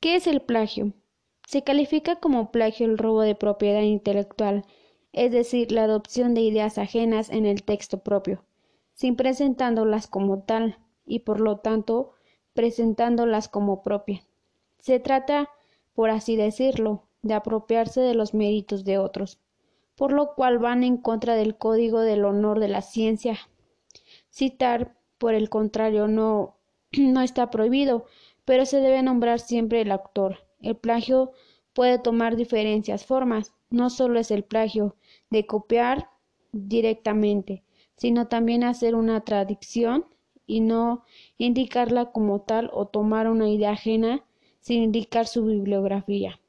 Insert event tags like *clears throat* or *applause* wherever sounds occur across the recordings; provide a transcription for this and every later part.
¿Qué es el plagio? Se califica como plagio el robo de propiedad intelectual, es decir, la adopción de ideas ajenas en el texto propio, sin presentándolas como tal y por lo tanto presentándolas como propias. Se trata, por así decirlo, de apropiarse de los méritos de otros, por lo cual van en contra del código del honor de la ciencia. Citar, por el contrario, no, *clears throat* no está prohibido, pero se debe nombrar siempre el autor. El plagio puede tomar diferentes formas, no solo es el plagio de copiar directamente, sino también hacer una tradición y no indicarla como tal o tomar una idea ajena sin indicar su bibliografía.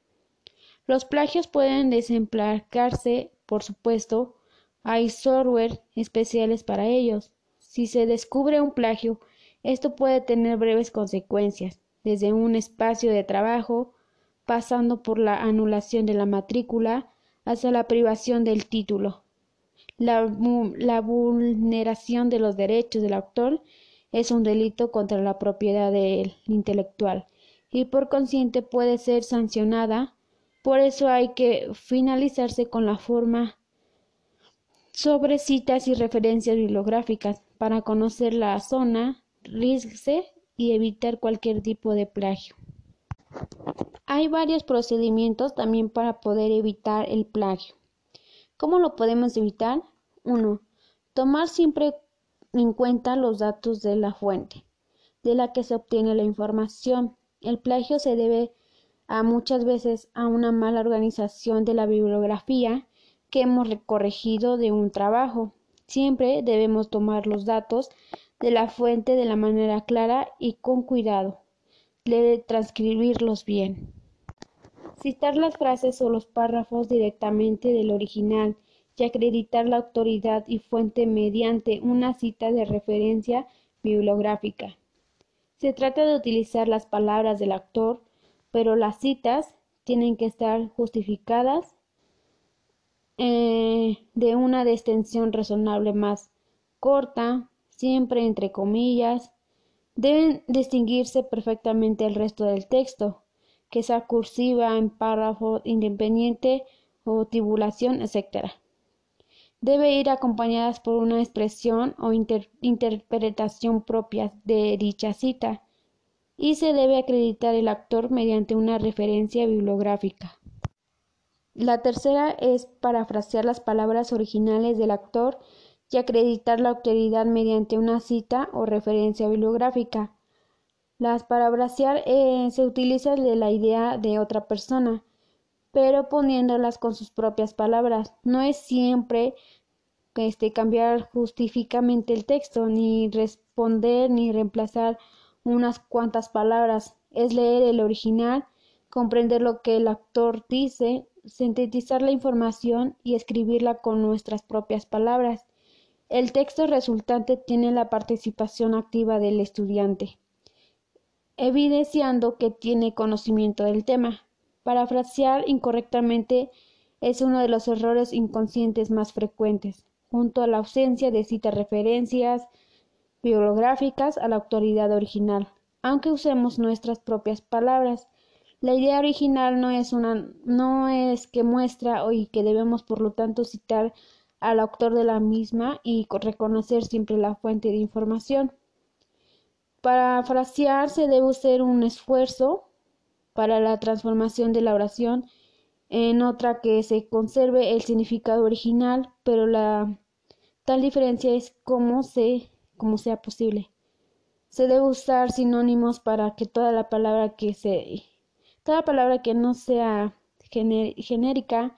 Los plagios pueden desemplacarse, por supuesto, hay software especiales para ellos. Si se descubre un plagio, esto puede tener breves consecuencias, desde un espacio de trabajo, pasando por la anulación de la matrícula, hasta la privación del título. La, vulneración de los derechos del autor es un delito contra la propiedad del intelectual y por consiguiente puede ser sancionada. Por eso hay que finalizarse con la forma sobre citas y referencias bibliográficas para conocer la zona, y evitar cualquier tipo de plagio. Hay varios procedimientos también para poder evitar el plagio. ¿Cómo lo podemos evitar? 1. Tomar siempre en cuenta los datos de la fuente de la que se obtiene la información. El plagio se debe a muchas veces a una mala organización de la bibliografía que hemos corregido de un trabajo. Siempre debemos tomar los datos de la fuente de la manera clara y con cuidado. Debe transcribirlos bien. Citar las frases o los párrafos directamente del original y acreditar la autoridad y fuente mediante una cita de referencia bibliográfica. Se trata de utilizar las palabras del actor, pero las citas tienen que estar justificadas eh, de una extensión razonable más corta, siempre entre comillas, deben distinguirse perfectamente el resto del texto, que sea cursiva en párrafo independiente o tibulación, etc. Debe ir acompañadas por una expresión o interpretación propia de dicha cita, y se debe acreditar el actor mediante una referencia bibliográfica. La tercera es parafrasear las palabras originales del actor y acreditar la autoridad mediante una cita o referencia bibliográfica. Las parafrasear eh, se utiliza de la idea de otra persona, pero poniéndolas con sus propias palabras. No es siempre este, cambiar justificamente el texto, ni responder ni reemplazar unas cuantas palabras. Es leer el original, comprender lo que el actor dice, sintetizar la información y escribirla con nuestras propias palabras. El texto resultante tiene la participación activa del estudiante, evidenciando que tiene conocimiento del tema. Parafrasear incorrectamente es uno de los errores inconscientes más frecuentes, junto a la ausencia de citas referencias bibliográficas a la autoridad original, aunque usemos nuestras propias palabras. La idea original no es una no es que muestra y que debemos por lo tanto citar al autor de la misma y reconocer siempre la fuente de información. Para frasear se debe hacer un esfuerzo para la transformación de la oración en otra que se conserve el significado original, pero la tal diferencia es como se como sea posible. Se debe usar sinónimos para que toda la palabra que se Toda palabra que no sea genérica,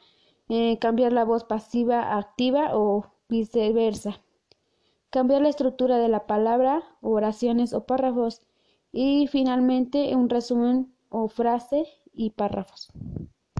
eh, cambiar la voz pasiva a activa o viceversa. Cambiar la estructura de la palabra, oraciones o párrafos. Y finalmente un resumen o frase y párrafos.